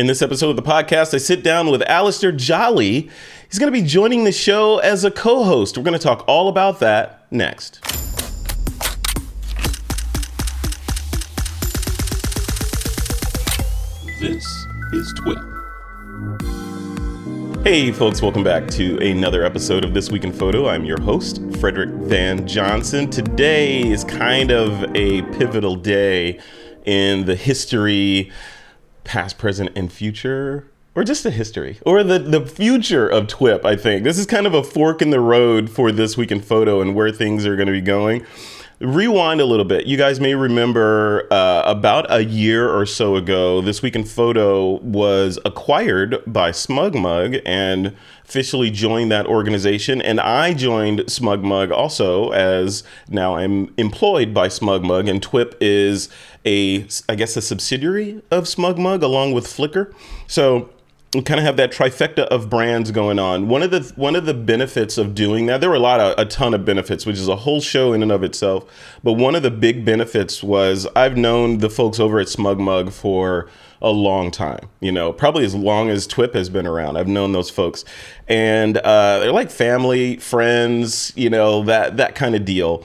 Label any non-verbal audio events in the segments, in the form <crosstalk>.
In this episode of the podcast, I sit down with Alastair Jolly. He's going to be joining the show as a co host. We're going to talk all about that next. This is TWIP. Hey, folks, welcome back to another episode of This Week in Photo. I'm your host, Frederick Van Johnson. Today is kind of a pivotal day in the history, past, present, and future, or just the history, or the, the future of TWIP, I think. This is kind of a fork in the road for This Week in Photo and where things are going to be going rewind a little bit. You guys may remember uh, about a year or so ago, This Week in Photo was acquired by SmugMug and officially joined that organization. And I joined Smug Mug also as now I'm employed by Smug Mug, and TWIP is a, I guess, a subsidiary of Smug Mug along with Flickr. So we kind of have that trifecta of brands going on. One of the one of the benefits of doing that, there were a lot of a ton of benefits, which is a whole show in and of itself. But one of the big benefits was I've known the folks over at Smug Mug for a long time. You know, probably as long as TWIP has been around. I've known those folks, and uh, they're like family, friends. You know that that kind of deal.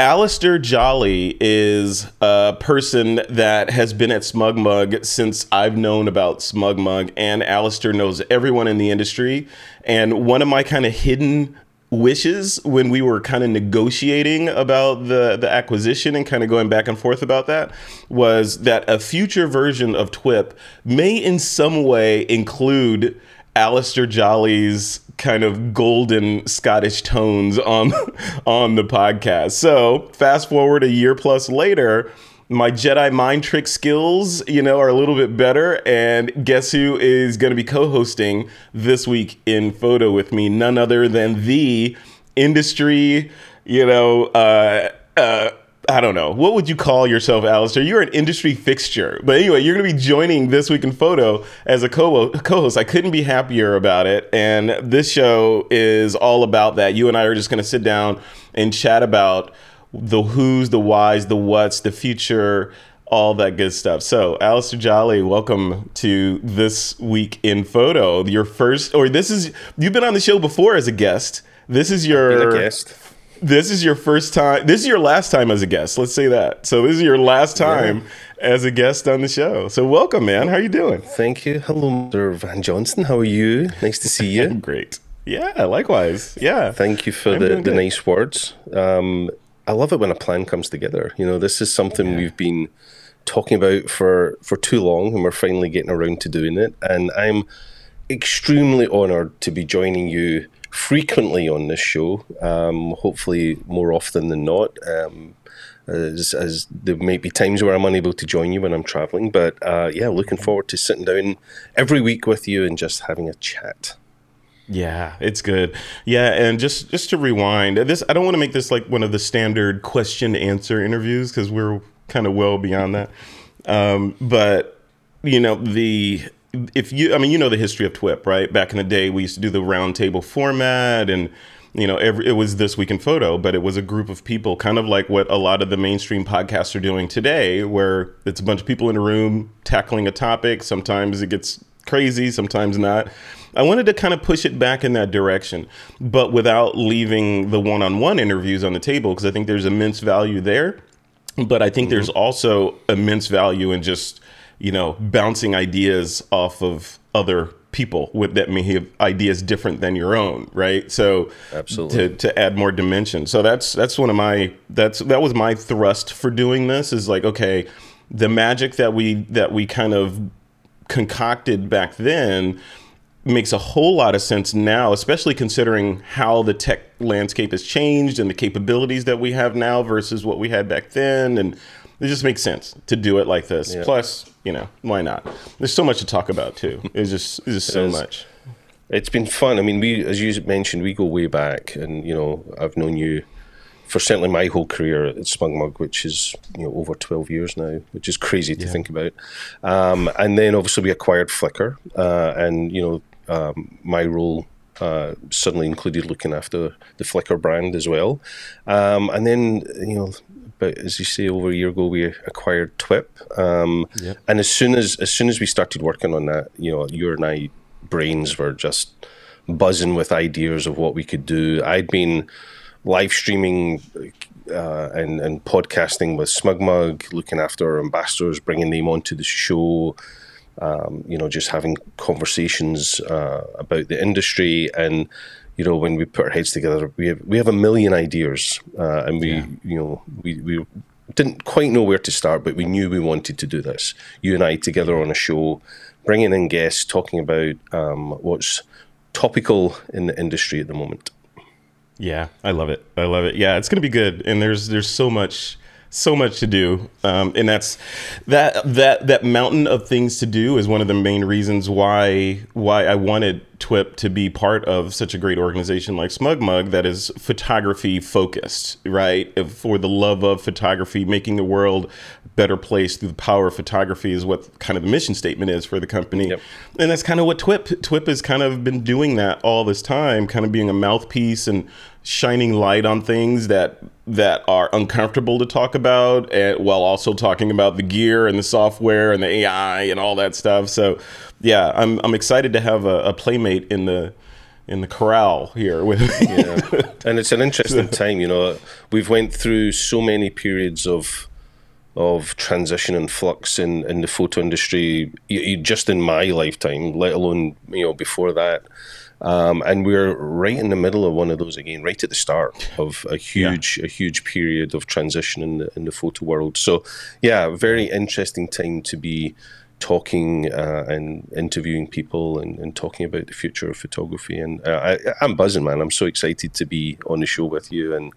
Alastair Jolly is a person that has been at SmugMug since I've known about SmugMug, and Alastair knows everyone in the industry. And one of my kind of hidden wishes when we were kind of negotiating about the the acquisition and kind of going back and forth about that was that a future version of TWIP may in some way include Alastair Jolly's kind of golden Scottish tones on <laughs> on the podcast. So fast forward a year plus later, my Jedi mind trick skills, you know, are a little bit better. And guess who is going to be co-hosting this week in photo with me? None other than the industry, you know, uh, uh, I don't know. What would you call yourself, Alastair? You're an industry fixture. But anyway, you're going to be joining This Week in Photo as a co host. I couldn't be happier about it. And this show is all about that. You and I are just going to sit down and chat about the who's, the whys, the what's, the future, all that good stuff. So, Alastair Jolly, welcome to This Week in Photo. Your first, or this is, you've been on the show before as a guest. This is your guest this is your first time. This is your last time as a guest. Let's say that. So this is your last time yeah. as a guest on the show. So welcome, man. How are you doing? Thank you. Hello, Mr. Van Johnson. How are you? Nice to see you. <laughs> Great. Yeah, likewise. Yeah. Thank you for the, the nice words. Um, I love it when a plan comes together. You know, this is something yeah. we've been talking about for for too long, and we're finally getting around to doing it. And I'm extremely honoured to be joining you frequently on this show, um, hopefully more often than not. Um, as, as, there might be times where I'm unable to join you when I'm traveling, but uh, yeah, looking forward to sitting down every week with you and just having a chat. Yeah, it's good. Yeah, and just just to rewind, this I don't want to make this like one of the standard question answer interviews because we're kind of well beyond that. Um, but you know the if you, I mean, you know the history of TWIP, right? Back in the day, we used to do the roundtable format, and you know, every, it was this week in photo, but it was a group of people, kind of like what a lot of the mainstream podcasts are doing today, where it's a bunch of people in a room tackling a topic. Sometimes it gets crazy, sometimes not. I wanted to kind of push it back in that direction, but without leaving the one-on-one interviews on the table, because I think there's immense value there. But I think mm-hmm. there's also immense value in just you know, bouncing ideas off of other people with that may have ideas different than your own, right? So absolutely to, to add more dimension. So that's that's one of my that's that was my thrust for doing this is like okay, the magic that we that we kind of concocted back then makes a whole lot of sense now, especially considering how the tech landscape has changed and the capabilities that we have now versus what we had back then and it just makes sense to do it like this. Yeah. Plus, you know, why not? There's so much to talk about too. It's just, it's just so it much. It's been fun. I mean, we, as you mentioned, we go way back, and you know, I've known you for certainly my whole career at SmugMug, which is you know over 12 years now, which is crazy to yeah. think about. Um, and then obviously we acquired Flickr, uh, and you know, um, my role uh, suddenly included looking after the Flickr brand as well. Um, and then, you know, but as you say, over a year ago, we acquired TWIP. Um, yep. And as soon as as soon as we started working on that, you know, your and I brains were just buzzing with ideas of what we could do. I'd been live streaming uh, and, and podcasting with SmugMug, looking after our ambassadors, bringing them onto the show. Um, you know, just having conversations uh, about the industry, and you know, when we put our heads together, we have we have a million ideas, uh, and we, yeah. you know, we we didn't quite know where to start, but we knew we wanted to do this. You and I together on a show, bringing in guests, talking about um, what's topical in the industry at the moment. Yeah, I love it. I love it. Yeah, it's going to be good. And there's there's so much so much to do, um, and that's that that that mountain of things to do is one of the main reasons why why I wanted TWIP to be part of such a great organization like smug mug that is photography focused, right? For the love of photography, making the world a better place through the power of photography is what kind of the mission statement is for the company, yep. and that's kind of what TWIP TWIP has kind of been doing that all this time, kind of being a mouthpiece and shining light on things that that are uncomfortable to talk about and, while also talking about the gear and the software and the AI and all that stuff. So yeah, I'm I'm excited to have a, a playmate in the in the corral here with yeah. <laughs> and it's an interesting time you know we've went through so many periods of of transition and flux in, in the photo industry just in my lifetime let alone you know before that um, and we're right in the middle of one of those again, right at the start of a huge, yeah. a huge period of transition in the in the photo world. So, yeah, very interesting time to be talking uh, and interviewing people and, and, talking about the future of photography. And uh, I, am buzzing, man. I'm so excited to be on the show with you and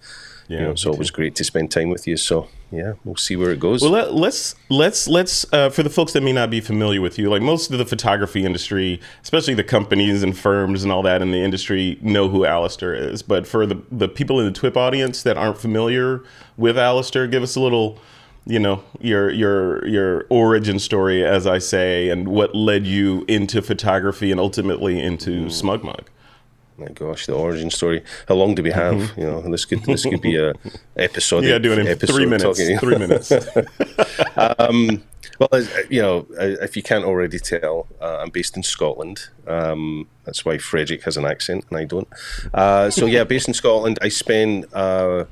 yeah, you know, it's always too. great to spend time with you. So yeah, we'll see where it goes. Well, let, us let's let's, let's uh, for the folks that may not be familiar with you, like most of the photography industry, especially the companies and firms and all that in the industry, know who Alastair is. But for the the people in the TWIP audience that aren't familiar with Alastair, give us a little you know your your your origin story as i say and what led you into photography and ultimately into mm. smugmug my gosh, the origin story. How long do we have? Mm-hmm. You know, this could this could be a <laughs> episode. Yeah, doing it in three minutes. Talking, Three minutes. <laughs> um, well, you know, if you can't already tell, uh, I'm based in Scotland. Um, that's why Frederick has an accent and I don't. Uh, so yeah, based in Scotland. I spend uh,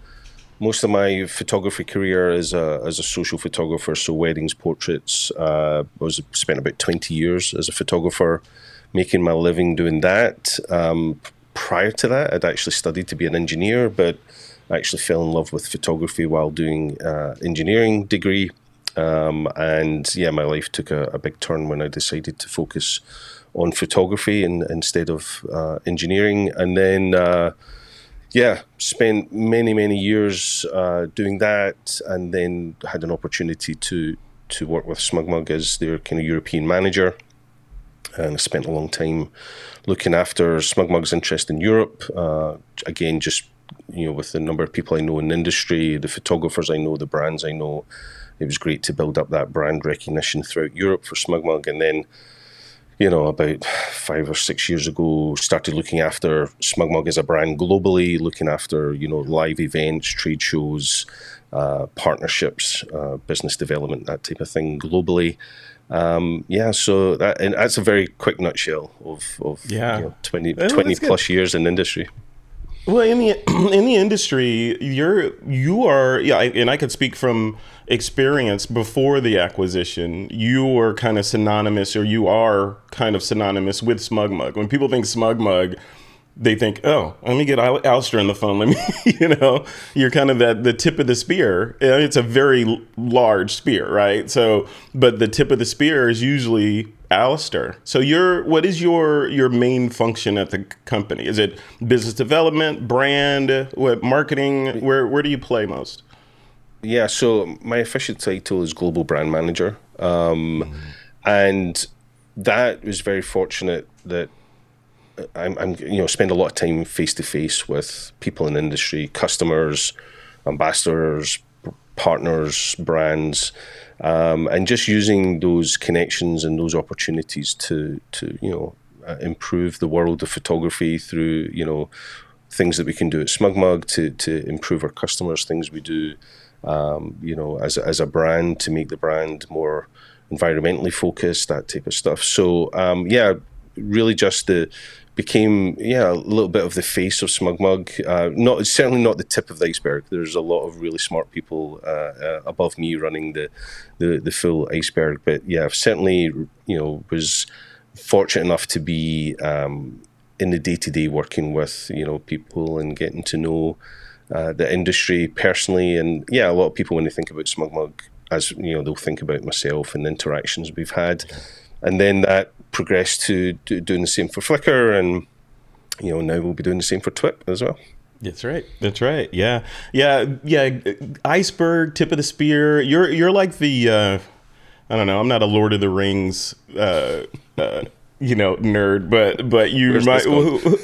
most of my photography career as a as a social photographer, so weddings, portraits. Uh, I was spent about 20 years as a photographer making my living doing that. Um, prior to that, I'd actually studied to be an engineer, but I actually fell in love with photography while doing uh, engineering degree. Um, and yeah, my life took a, a, big turn when I decided to focus on photography in, instead of uh, engineering. And then, uh, yeah, spent many many years uh, doing that, and then had an opportunity to to work with SmugMug as their kind of European manager and spent a long time looking after SmugMug's interest in Europe. Uh, again, just you know, with the number of people I know in the industry, the photographers I know, the brands I know, it was great to build up that brand recognition throughout Europe for SmugMug. And then, you know, about five or six years ago, started looking after SmugMug as a brand globally, looking after you know live events, trade shows, uh, partnerships, uh, business development, that type of thing globally. Um, yeah, so that, and that's a very quick nutshell of, of yeah. You know, 20, 20 plus years in the industry. Well, in the in the industry, you're you are yeah, and I could speak from experience before the acquisition. You were kind of synonymous, or you are kind of synonymous with SmugMug. When people think SmugMug, they think, oh, let me get Al- Alastair on the phone. Let me, <laughs> you know, you're kind of at the tip of the spear. It's a very large spear, right? So, but the tip of the spear is usually Alastair. So, your what is your your main function at the company? Is it business development, brand, what marketing? Where where do you play most? Yeah, so my official title is global brand manager, um, mm. and that was very fortunate that I'm, I'm, you know, spend a lot of time face to face with people in industry, customers, ambassadors, partners, brands, um, and just using those connections and those opportunities to, to you know, uh, improve the world of photography through, you know, things that we can do at SmugMug to to improve our customers, things we do um, you know, as as a brand to make the brand more environmentally focused, that type of stuff. So um, yeah, really just the became yeah a little bit of the face of Smugmug. Uh, not certainly not the tip of the iceberg. There's a lot of really smart people uh, uh, above me running the, the the full iceberg. But yeah, I've certainly you know was fortunate enough to be um, in the day to day working with you know people and getting to know uh, the industry personally. And yeah, a lot of people when they think about Smugmug, as you know, they'll think about myself and the interactions we've had. And then that progressed to do, doing the same for Flickr, and you know now we'll be doing the same for TWIP as well. That's right. That's right. Yeah, yeah, yeah. Iceberg, tip of the spear. You're you're like the. Uh, I don't know. I'm not a Lord of the Rings. Uh, uh, you know, nerd, but but you Where's might. this going? <laughs> Who,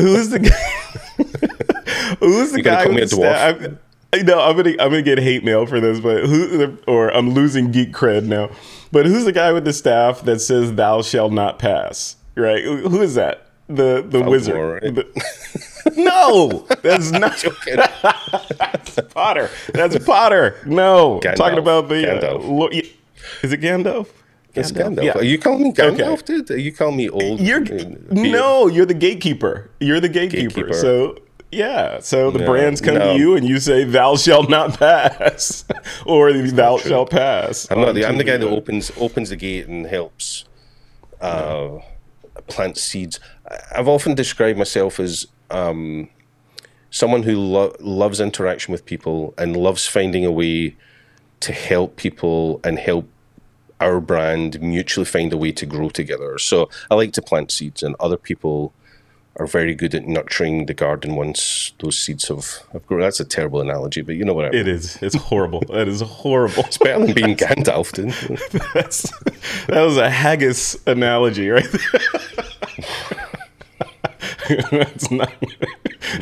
who's the guy? <laughs> who's the You guy call me a the dwarf? staff? I know I'm gonna I'm gonna get hate mail for this, but who or I'm losing geek cred now. But who's the guy with the staff that says "Thou shall not pass"? Right? Who is that? The the wizard. right? The- <laughs> no, that's <laughs> not <laughs> that's Potter. That's Potter. No, Gandalf. talking about the. Uh, Gandalf. lo- y- is it Gandalf? It's Gandalf. Yeah. Are you calling me Gandalf, dude? Are you calling me old? You're no, you're the gatekeeper. You're the gatekeeper. Gatekeeper. So yeah, so the No, brands come no. to you and you say, "Thou shalt not <laughs> pass," <laughs> or "Thou shalt pass." I'm not the. I'm the guy that opens opens the gate and helps uh, plant seeds. I've often described myself as um, someone who lo- loves interaction with people and loves finding a way to help people and help our brand mutually find a way to grow together. So I like to plant seeds, and other people are very good at nurturing the garden once those seeds have, have grown. That's a terrible analogy, but you know what I mean. It is. It's horrible. that is horrible. It's better than being Gandalf. <laughs> That was a haggis analogy, right there. <laughs> <laughs> That's not.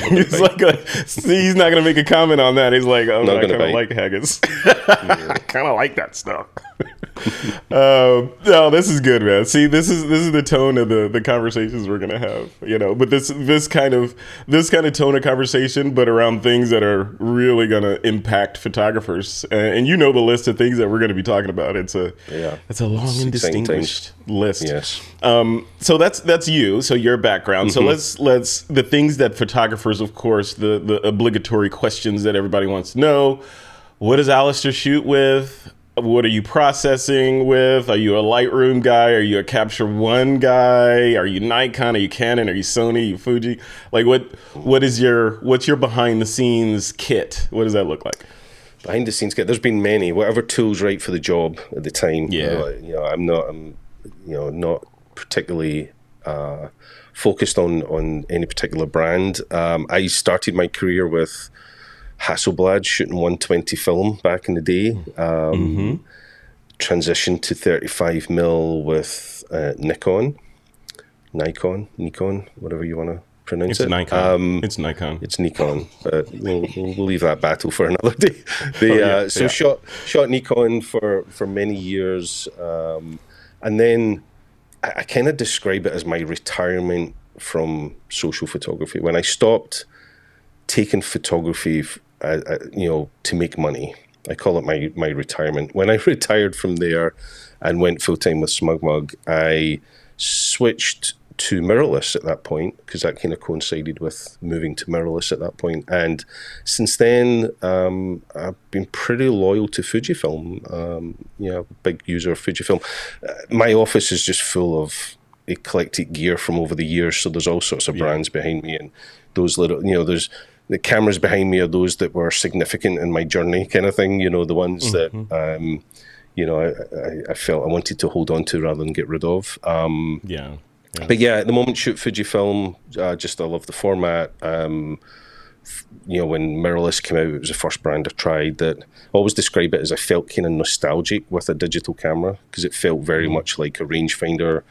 He's like, a, see, he's not gonna make a comment on that. He's like, oh, Not I kind of like haggis. I kind of like that stuff. um, no, this is good, man. See, this is this is the tone of the the conversations we're gonna have. You know, but this this kind of this kind of tone of conversation, but around things that are really gonna impact photographers. And, and you know the list of things that we're gonna be talking about. It's a Yeah. it's a long and distinguished list. Yes. Um, so that's that's you. So your background. Mm-hmm. So let's let's the things that photographers, of course, the the obligatory questions that everybody wants to know. What does Alastair shoot with? What are you processing with? Are you a Lightroom guy? Are you a Capture One guy? Are you Nikon? Are you Canon? Are you Sony? Are you Fuji? Like what what is your what's your behind the scenes kit? What does that look like? behind the scenes kit. there's been many whatever tools right for the job at the time Yeah. uh, you know i'm not i'm you know not particularly uh, focused on on any particular brand um, i started my career with hasselblad shooting 120 film back in the day um, transitioned to 35 mil with uh, nikon nikon nikon whatever you want to pronounce It's it Nikon. Um, it's Nikon. it's Nikon, but we'll, we'll we'll leave that battle for another day. <laughs> The, Oh, yeah, uh, so yeah. shot shot Nikon for for many years, um, and then I, I kind of describe it as my retirement from social photography. When I stopped taking photography, uh, uh, you know, to make money, I call it my my retirement. When I <laughs> retired from there and went full time with Smugmug, I switched to mirrorless at that point because that kind of coincided with moving to mirrorless at that point. And since then, um, I've been pretty loyal to Fujifilm. Um, you know, big user of Fujifilm. Uh, my office is just full of eclectic gear from over the years. So there's all sorts of brands behind me, and those little, you know, there's the cameras behind me are those that were significant in my journey, kind of thing. You know, the ones that. Um, you know, I, I, I felt I wanted to hold on to rather than get rid of. Um, yeah. Yeah. but yeah, at the moment, shoot Fujifilm. Uh, just I love the format. Um, you know, when mirrorless came out, it was the first brand I tried. That I always describe it as I felt kind of nostalgic with a digital camera because it felt very much like a rangefinder,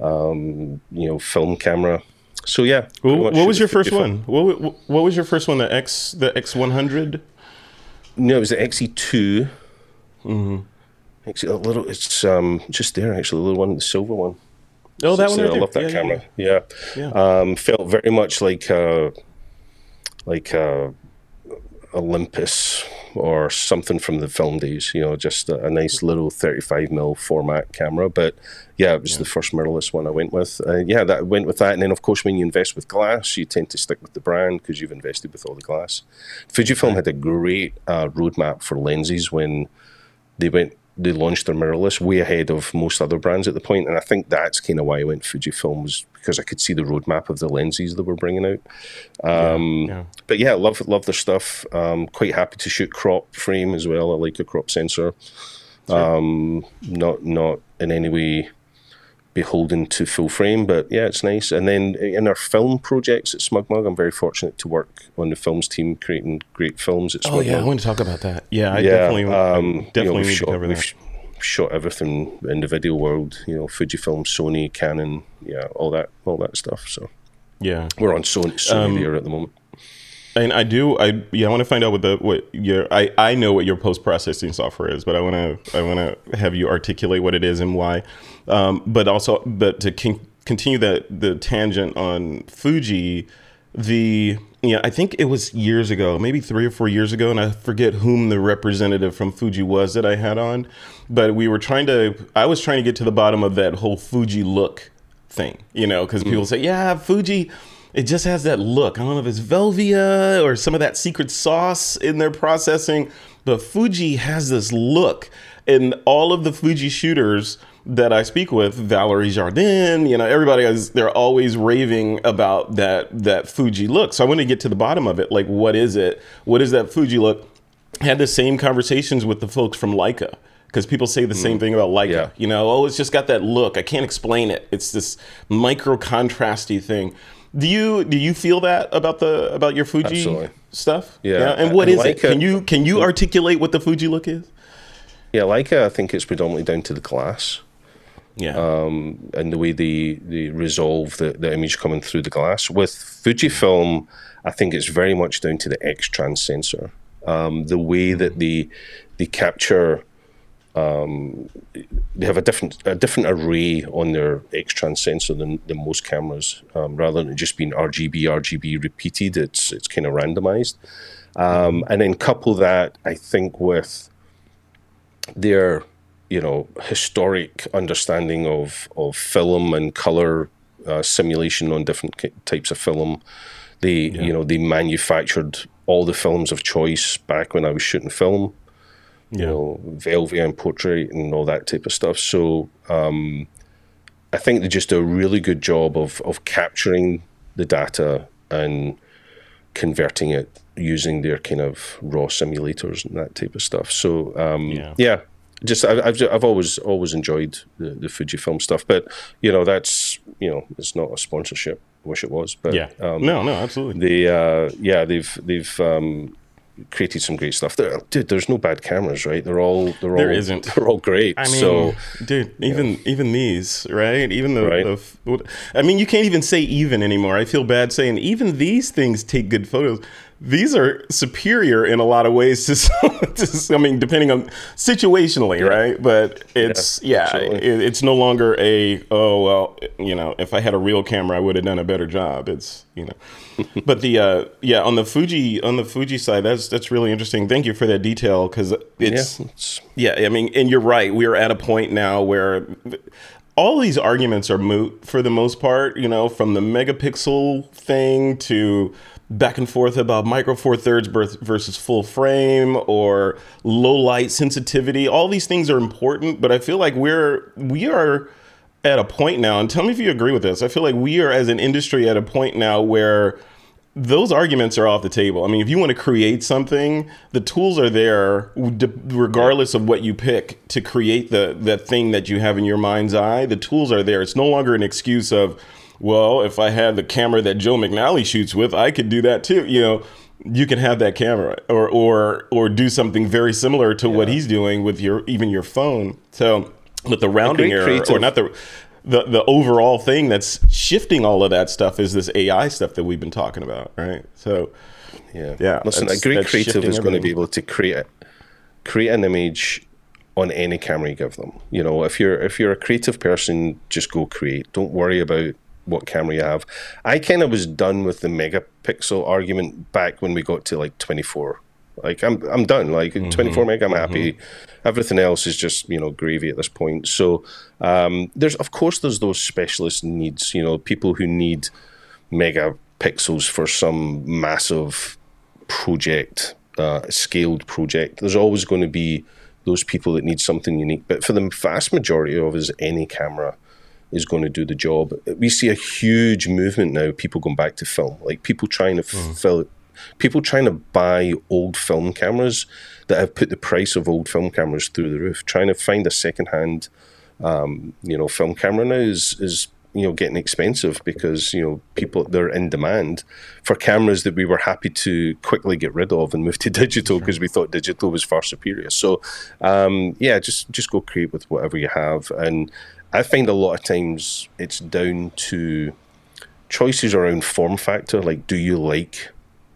um, you know, film camera. So yeah. pretty What, was your first Fujifilm. one? What, what what was your first one? The X the X one hundred. No, it was the XE2. Mm-hmm. Actually, a little. It's um just there actually. The little one, the silver one. Oh, that one. Right I love that Yeah, camera. Yeah. Yeah. Um, felt very much like uh, like uh, Olympus or something from the film days. You know, just a, a nice little 35 mil format camera. But yeah, it was yeah. the first mirrorless one I went with. Uh, yeah, that went with that. And then of course, when you invest with glass, you tend to stick with the brand because you've invested with all the glass. Fujifilm had a great uh, roadmap for lenses when they went they launched their mirrorless way ahead of most other brands at the point, and I think that's kind of why I went Fujifilm was because I could see the roadmap of the lenses that were bringing out. Um, yeah, yeah. But yeah, love love their stuff. Um, quite happy to shoot crop frame as well. I like a crop sensor. Sure. Um, not not in any way beholden to full frame, but yeah, it's nice. And then in our film projects at SmugMug, I'm very fortunate to work on the films team creating great films at SmugMug. Oh yeah, I want to talk about that. Yeah, I yeah, definitely, um, definitely you know, need shot, to cover that. Shot everything in the video world, you know, Fujifilm, Sony, Canon, yeah, all that, all that stuff. So yeah, we're on Sony, Sony um, there at the moment. And I do, I yeah, I want to find out what the what your I I know what your post processing software is, but I want to I want to have you articulate what it is and why. Um, but also, but to con- continue that the tangent on Fuji, the yeah, I think it was years ago, maybe three or four years ago, and I forget whom the representative from Fuji was that I had on, but we were trying to, I was trying to get to the bottom of that whole Fuji look thing, you know, because mm. people say, yeah, Fuji, it just has that look. I don't know if it's Velvia or some of that secret sauce in their processing, but Fuji has this look, and all of the Fuji shooters that I speak with, Valerie Jardin, you know, everybody is they're always raving about that that Fuji look. So I want to get to the bottom of it. Like, what is it? What is that Fuji look? had the same conversations with the folks from Leica because people say the mm. same thing about Leica. Yeah. You know, oh, it's just got that look. I can't explain it. It's this micro contrasty thing. Do you do you feel that about the about your Fuji Absolutely. stuff? Yeah. yeah? And what and is Leica, it? Can you can you articulate what the Fuji look is? Yeah, Leica, I think it's predominantly down to the glass. Yeah. Um, and the way they, they resolve the, the image coming through the glass. With Fujifilm, I think it's very much down to the X trans sensor. Um, the way that they they capture um, they have a different a different array on their X trans sensor than, than most cameras. Um, rather than just being RGB RGB repeated, it's it's kind of randomized. Um, and then couple that, I think, with their you know historic understanding of of film and color uh, simulation on different types of film. They yeah. you know they manufactured all the films of choice back when I was shooting film. Yeah. You know, Velvia and portrait and all that type of stuff. So um, I think they just do a really good job of of capturing the data and converting it using their kind of raw simulators and that type of stuff. So um, yeah. yeah just I, have I've always always enjoyed the, the Fujifilm stuff, but you know that's you know it's not a sponsorship. I wish it was, but yeah, um, no, no, absolutely. They uh, yeah they've they've um, created some great stuff. There, dude, there's no bad cameras, right? They're all they're there all isn't. They're all great. I mean, so, dude, even yeah. even these, right? Even the, right. the, I mean, you can't even say even anymore. I feel bad saying even these things take good photos these are superior in a lot of ways to, <laughs> some, to I mean, depending on situationally, yeah. right? But it's yeah, yeah it, it's no longer a oh well, you know, if I had a real camera, I would have done a better job. It's you know, <laughs> but the uh, yeah on the Fuji on the Fuji side, that's that's really interesting. Thank you for that detail because it's, yeah, it's yeah. I mean, and you're right. We are at a point now where all these arguments are moot for the most part. You know, from the megapixel thing to back and forth about micro four thirds versus full frame or low light sensitivity. All these things are important, but I feel like we're we are at a point now, and tell me if you agree with this. I feel like we are as an industry at a point now where those arguments are off the table. I mean, if you want to create something, the tools are there, regardless of what you pick to create the that thing that you have in your mind's eye. The tools are there. It's no longer an excuse of well, if I had the camera that Joe McNally shoots with, I could do that too. You know, you can have that camera or or or do something very similar to yeah. what he's doing with your even your phone. So with the rounding error creative. or not the the the overall thing that's shifting all of that stuff is this AI stuff that we've been talking about, right? So yeah, yeah. Listen, a great creative is going to be able to create create an image on any camera you give them. You know, if you're if you're a creative person, just go create. Don't worry about what camera you have. I kind of was done with the megapixel argument back when we got to like 24 Like I'm I'm done. Like mm-hmm. 24 meg, I'm happy. Mm-hmm. Everything else is just you know gravy at this point. So um, there's of course there's those specialist needs. You know, people who need megapixels for some massive project, uh, scaled project. There's always going to be those people that need something unique. But for the vast majority of us, any camera is going to do the job. We see a huge movement now. People going back to film, like people trying to mm. fill, people trying to buy old film cameras that have put the price of old film cameras through the roof. Trying to find a secondhand, um, you know, film camera now is is you know getting expensive because you know people they're in demand for cameras that we were happy to quickly get rid of and move to <laughs> digital because sure. we thought digital was far superior. So um, yeah, just just go create with whatever you have, and I find a lot of times it's down to choices around form factor. Like, do you like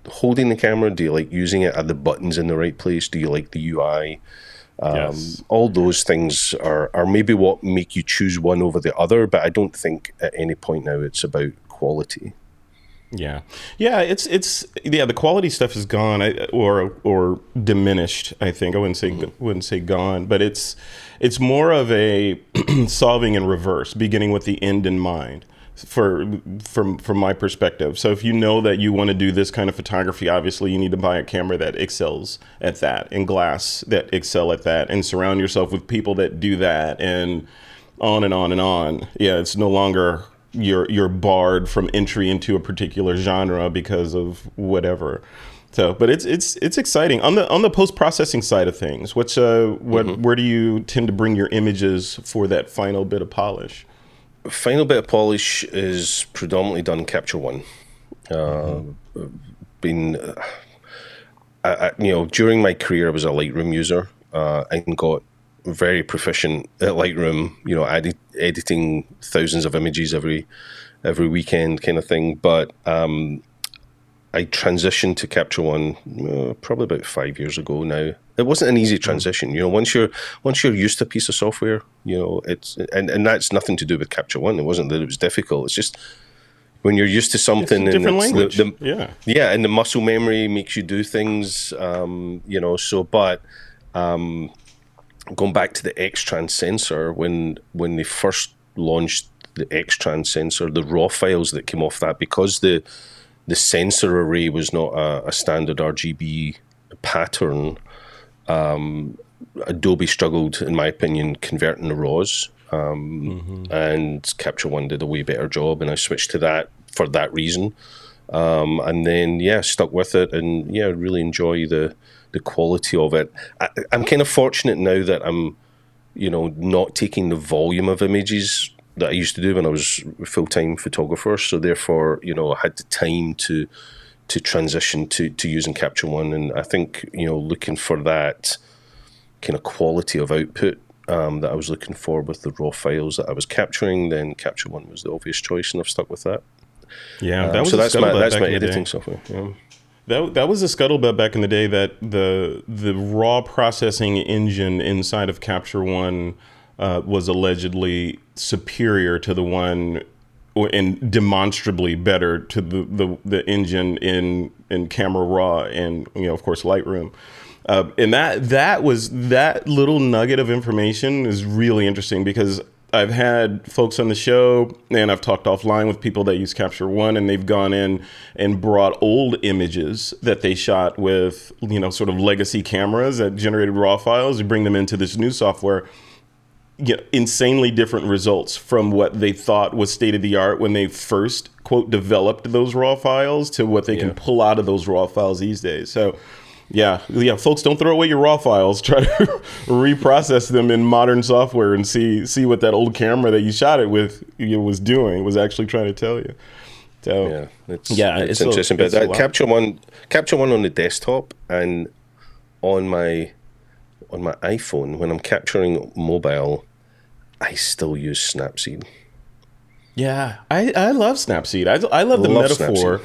holding the camera? Do you like using it? Are the buttons in the right place? Do you like the UI? Um, yes. All those things are, are maybe what make you choose one over the other, but I don't think at any point now it's about quality. Yeah, yeah, it's it's yeah. The quality stuff is gone, or or diminished. I think I wouldn't say mm-hmm. wouldn't say gone, but it's it's more of a <clears throat> solving in reverse, beginning with the end in mind for from from my perspective. So if you know that you want to do this kind of photography, obviously you need to buy a camera that excels at that and glass that excel at that and surround yourself with people that do that and on and on and on. Yeah, it's no longer you're you're barred from entry into a particular genre because of whatever. So, but it's it's it's exciting on the on the post processing side of things. What's uh what mm-hmm. where do you tend to bring your images for that final bit of polish? Final bit of polish is predominantly done Capture One. Uh, been, uh, I, I, you know, during my career, I was a Lightroom user uh, and got very proficient at Lightroom. You know, edit, editing thousands of images every every weekend, kind of thing. But um, I transitioned to Capture One uh, probably about five years ago now. It wasn't an easy transition, you know. Once you're once you're used to a piece of software, you know, it's and, and that's nothing to do with Capture One. It wasn't that it was difficult. It's just when you're used to something, it's different language. The, the, yeah, yeah, and the muscle memory makes you do things, um, you know. So, but um, going back to the X-Trans sensor, when when they first launched the X-Trans sensor, the raw files that came off that, because the the sensor array was not a, a standard RGB pattern. Um, Adobe struggled, in my opinion, converting the RAWs, um, mm-hmm. and Capture One did a way better job, and I switched to that for that reason. Um, and then, yeah, stuck with it, and yeah, really enjoy the the quality of it. I, I'm kind of fortunate now that I'm, you know, not taking the volume of images that I used to do when I was full time photographer. So therefore, you know, I had the time to to transition to to using Capture One, and I think you know, looking for that kind of quality of output um, that I was looking for with the raw files that I was capturing, then Capture One was the obvious choice, and I've stuck with that. Yeah, that um, so that's my that's my editing software. Yeah. That, that was a scuttlebutt back in the day that the the raw processing engine inside of Capture One uh, was allegedly superior to the one and demonstrably better to the, the, the engine in in Camera Raw and you know of course Lightroom. Uh, and that that was that little nugget of information is really interesting because I've had folks on the show and I've talked offline with people that use Capture One and they've gone in and brought old images that they shot with you know sort of legacy cameras that generated raw files. You bring them into this new software you know, insanely different results from what they thought was state of the art when they first quote developed those raw files to what they yeah. can pull out of those raw files these days. So yeah, yeah, folks, don't throw away your raw files. <laughs> Try to reprocess them in modern software and see see what that old camera that you shot it with you know, was doing was actually trying to tell you. So yeah, it's, yeah, it's, it's interesting. A, but that capture one, capture one on the desktop and on my on my iPhone when I'm capturing mobile, I still use Snapseed. Yeah, I, I love Snapseed. I, I love the love metaphor. Snapseed.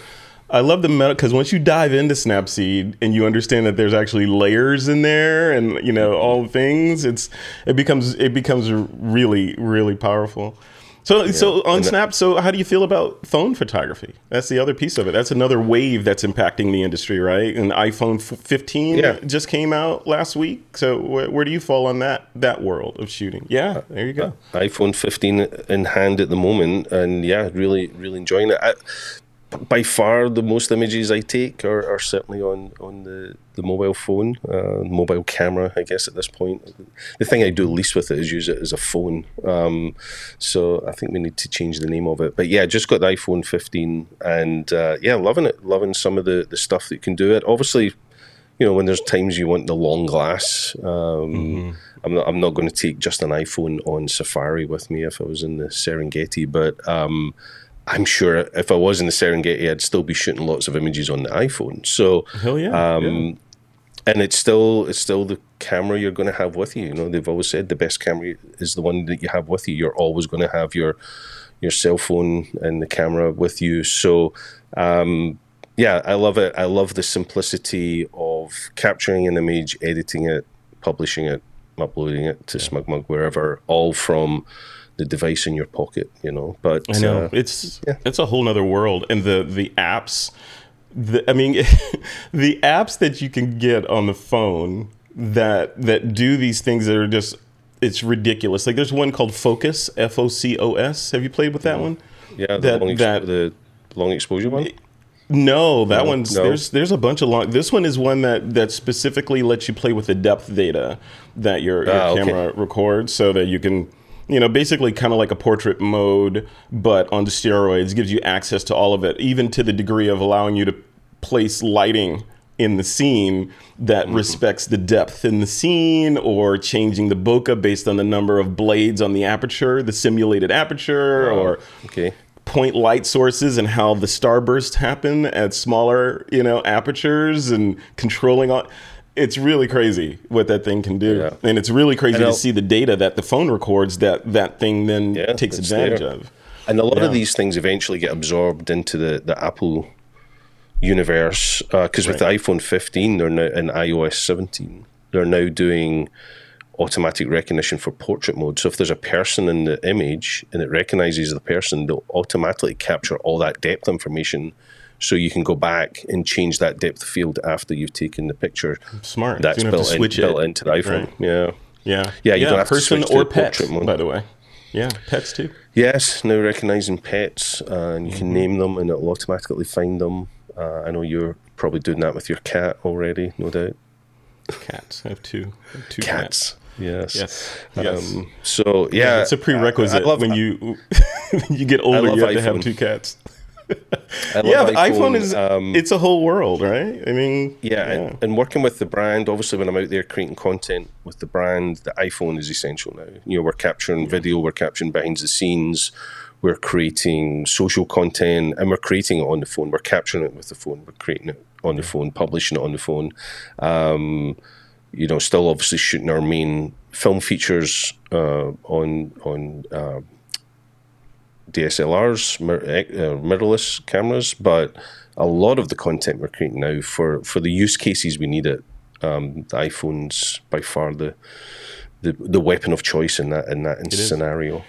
I love the meta because once you dive into Snapseed and you understand that there's actually layers in there and you know all things, it's it becomes it becomes really really powerful. So, so on Snap, so how do you feel about phone photography? That's the other piece of it. That's another wave that's impacting the industry, right? And iPhone 15 Yeah. just came out last week. So, where, where do you fall on that that world of shooting? Yeah, uh, there you go. Uh, iPhone 15 in hand at the moment, and yeah, really, really enjoying it. I, by far, the most images I take are, are certainly on on the, the mobile phone, uh, mobile camera. I guess at this point, the thing I do least with it is use it as a phone. Um, so I think we need to change the name of it. But yeah, just got the iPhone 15, and uh, yeah, loving it. Loving some of the the stuff that you can do it. Obviously, you know, when there's times you want the long glass, um, I'm not. I'm not going to take just an iPhone on Safari with me if I was in the Serengeti, but um, I'm sure if I was in the Serengeti, I'd still be shooting lots of images on the iPhone. So, Hell yeah. um, and it's still it's still the camera you're going to have with you. You know, they've always said the best camera is the one that you have with you. You're always going to have your your cell phone and the camera with you. So, um, yeah, I love it. I love the simplicity of capturing an image, editing it, publishing it, uploading it to SmugMug wherever, all from the device in your pocket. You know, but I know uh, it's yeah. it's a whole nother world, and the the apps. The, I mean, <laughs> the apps that you can get on the phone that that do these things that are just it's ridiculous. Like there's one called Focus, F O C O S. Have you played with that one? yeah, the, that- long, ex- that- the long exposure one. No, that No, one's no. there's there's a bunch of long. This one is one that that specifically lets you play with the depth data that your, your Ah, okay. camera records, so that you can, you know, basically kind of like a portrait mode, but on the steroids, gives you access to all of it, even to the degree of allowing you to place lighting in the scene that Mm-hmm. respects the depth in the scene or changing the bokeh based on the number of blades on the aperture, the simulated aperture, or Okay. point light sources and how the starbursts happen at smaller, you know, apertures and controlling all. It's really crazy what that thing can do, Yeah. and it's really crazy to see the data that the phone records that that thing then Yeah, takes advantage there. of. And a lot Yeah. of these things eventually get absorbed into the, the Apple universe uh, because with the iPhone 15, they're now in iOS 17. They're now doing automatic recognition for portrait mode. So if there's a person in the image and it recognizes the person, they'll automatically capture all that depth information. So you can go back and change that depth of field after you've taken the picture. Smart. That's you don't have built, to in, built into the iPhone. Right. Yeah. Yeah, Yeah, you don't have to person switch to or the pet, by the way. Yeah, pets too. Yes, now recognizing pets, uh, and you Mm-hmm. can name them, and it'll automatically find them. Uh, I know you're probably doing that with your cat already, no doubt. Cats. I have two. I have two Cats, yes, Yes. Yes. Um, so yeah, it's a prerequisite I, I when you <laughs> when you get older. You have to have two cats. Yeah, the iPhone, is um, it's a whole world, right? I mean, yeah, And, and working with the brand. Obviously, when I'm out there creating content with the brand, the iPhone is essential now. You know, we're capturing video, we're capturing behind the scenes. We're creating social content and we're creating it on the phone. We're capturing it with the phone. We're creating it on the phone, publishing it on the phone. Um, you know, still obviously shooting our main film features uh, on on uh, DSLRs, mir- uh, mirrorless cameras, but a lot of the content we're creating now for for the use cases we need it. Um, the iPhone's by far the, the the weapon of choice in that in that is. scenario.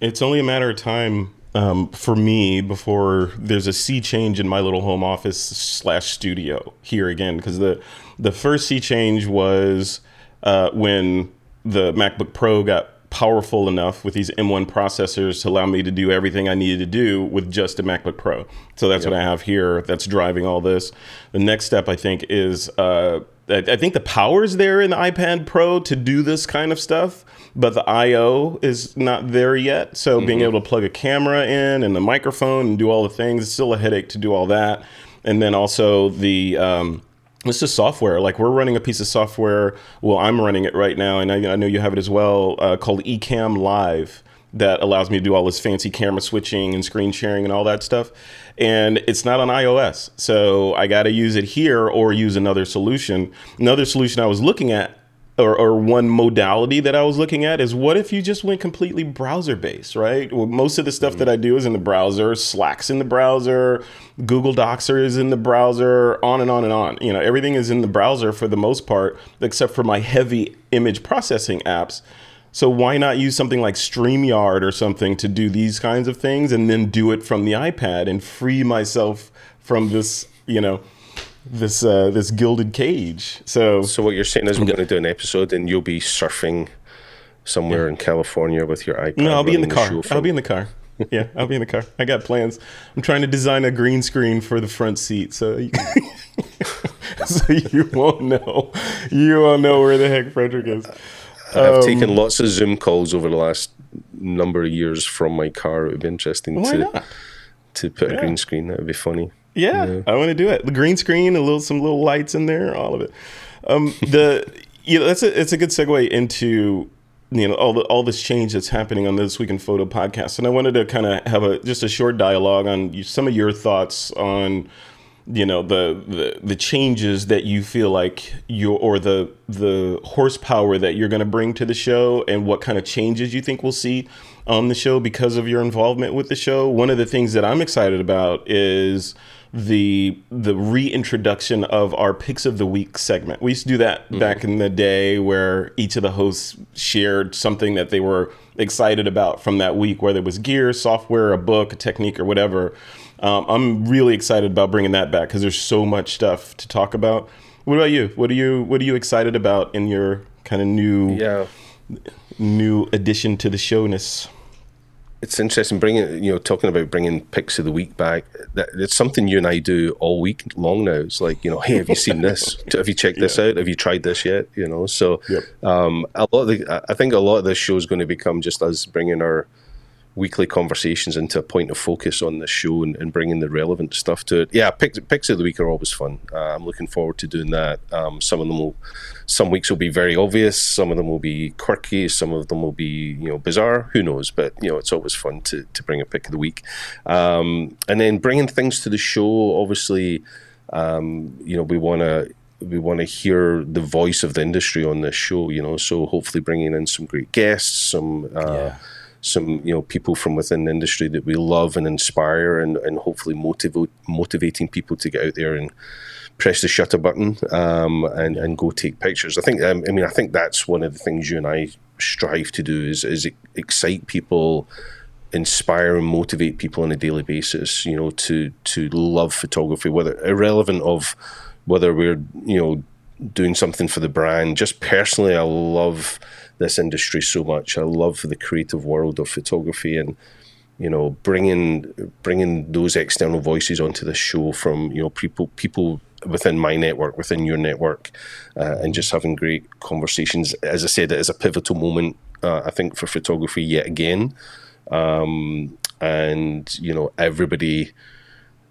it's only a matter of time um, for me before there's a sea change in my little home office slash studio here again because the the first sea change was uh, when the MacBook Pro got powerful enough with these M1 processors to allow me to do everything I needed to do with just a MacBook Pro. So that's what I have here. That's driving all this. The next step I think is uh, I, think the power's there in the iPad Pro to do this kind of stuff, but the I/O is not there yet. So being able to plug a camera in and the microphone and do all the things, it's still a headache to do all that. And then also the um, it's just software. Like we're running a piece of software. Well, I'm running it right now, and I, I know you have it as well, uh, called Ecamm Live that allows me to do all this fancy camera switching and screen sharing and all that stuff. And it's not on iOS. So I got to use it here or use another solution. Another solution I was looking at, or, or one modality that I was looking at, is what if you just went completely browser based, right? Well, most of the stuff that I do is in the browser, Slack's in the browser, Google Docs is in the browser, on and on and on. You know, everything is in the browser for the most part, except for my heavy image processing apps So why not use something like StreamYard or something to do these kinds of things and then do it from the iPad and free myself from this, you know, this uh, this gilded cage. So So what you're saying is we're going to do an episode and you'll be surfing somewhere in California with your iPad. no, I'll be in the running car. I'll be in the car. Yeah, I'll be in the car. I got plans. I'm trying to design a green screen for the front seat, so you, <laughs> so you won't know. You won't know where the heck Frederick is. I've Um, taken lots of Zoom calls over the last number of years from my car. It would be interesting to not? to put a Yeah. green screen. That would be funny. Yeah, I want to do it. The green screen, a little, some little lights in there, all of it. Um, the <laughs> you know that's a it's a good segue into you know all the all this change that's happening on this week in photo podcast, and I wanted to kind of have a just a short dialogue on you- some of your thoughts on you know the, the the changes that you feel like you or the the horsepower that you're going to bring to the show and what kind of changes you think we'll see on the show because of your involvement with the show one of the things that i'm excited about is the the reintroduction of our picks of the week segment we used to do that back in the day where each of the hosts shared something that they were excited about from that week whether it was gear software a book a technique or whatever um, I'm really excited about bringing that back because there's so much stuff to talk about. What about you? What are you What are you excited about in your kind of new Yeah, new addition to the showness? It's interesting bringing you know talking about bringing picks of the week back. That it's something you and I do all week long now. It's like you know, hey, have you seen this? <laughs> Have you checked this out? Have you tried this yet? You know, so Yep. um, a lot of the I think a lot of this show is going to become just us bringing our weekly conversations into a point of focus on this show and, and bringing the relevant stuff to it. Yeah, picks, picks of the week are always fun. Uh, I'm looking forward to doing that. Um, some of them will, some weeks will be very obvious. Some of them will be quirky. Some of them will be, you know, bizarre. Who knows? But you know, it's always fun to to bring a pick of the week, um, and then bringing things to the show. Obviously, um, you know, we want to we want to hear the voice of the industry on this show. You know, so hopefully bringing in some great guests, some. Uh, some you know people from within the industry that we love and inspire and, and hopefully motivate motivating people to get out there and press the shutter button um, and and go take pictures. I think um, I mean I think that's one of the things you and I strive to do is is excite people inspire and motivate people on a daily basis you know to to love photography whether irrelevant of whether we're you know doing something for the brand. Just personally I love this industry so much. I love the creative world of photography and you know bringing bringing those external voices onto the show from you know people people within my network within your network uh, and just having great conversations. As i said it is a pivotal moment uh, i think for photography yet again. Um, and you know everybody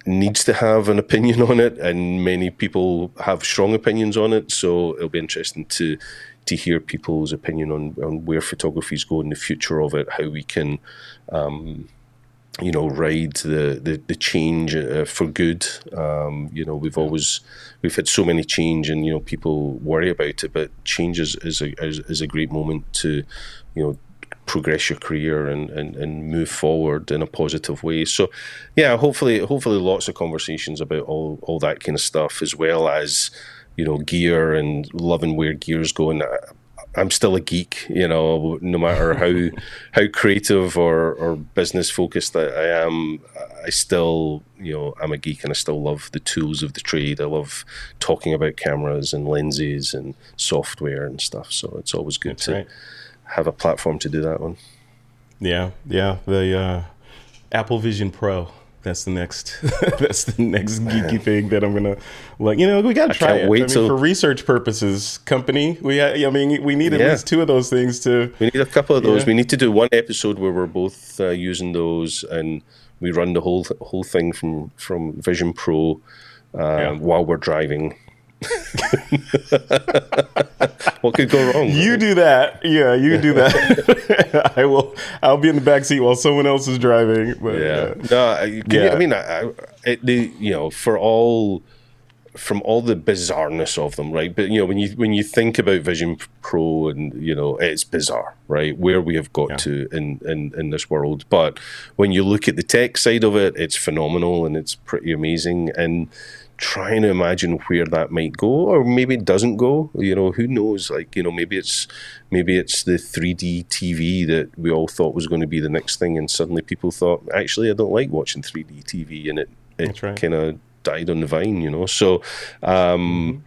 needs to have an opinion on it and many people have strong opinions on it so it'll be interesting to to hear people's opinion on, on where photography is going in the future of it how we can um, you know ride the the, the change uh, for good. Um, you know we've always we've had so many change and you know people worry about it but change is, is a is, is a great moment to you know progress your career and, and, and move forward in a positive way. So yeah, hopefully hopefully lots of conversations about all, all that kind of stuff as well as, you know, gear and loving where gear's going. I, I'm still a geek, you know, no matter how <laughs> how creative or, or business focused I, I am, I still, you know, I'm a geek and I still love the tools of the trade. I love talking about cameras and lenses and software and stuff. So it's always good That's to right. Have a platform to do that one. Yeah, yeah. The uh, Apple Vision Pro. That's the next. <laughs> that's the next geeky <laughs> thing that I'm gonna like. You know, we gotta try it. wait I mean, till- for research purposes. Company, we. I mean, we need at Yeah. least two of those things to. We need a couple of those. Yeah. We need to do one episode where we're both uh, using those, and we run the whole whole thing from from Vision Pro uh, Yeah. while we're driving. <laughs> what could go wrong? You do that, yeah. You do that. <laughs> I will. I'll be in the back seat while someone else is driving. But, yeah. uh, No, I, can you- I mean, I, I, it, the, you know, for all from all the bizarreness of them, right? But you know, when you when you think about Vision Pro, and you know, it's bizarre, right? Where we have got Yeah. to in, in in this world. But when you look at the tech side of it, it's phenomenal and it's pretty amazing. And trying to imagine where that might go, or maybe it doesn't go. You know, who knows? Like, you know, maybe it's maybe it's the 3D TV that we all thought was going to be the next thing, and suddenly people thought, actually, I don't like watching 3D TV, and it it right. kind of died on the vine. You know, so um,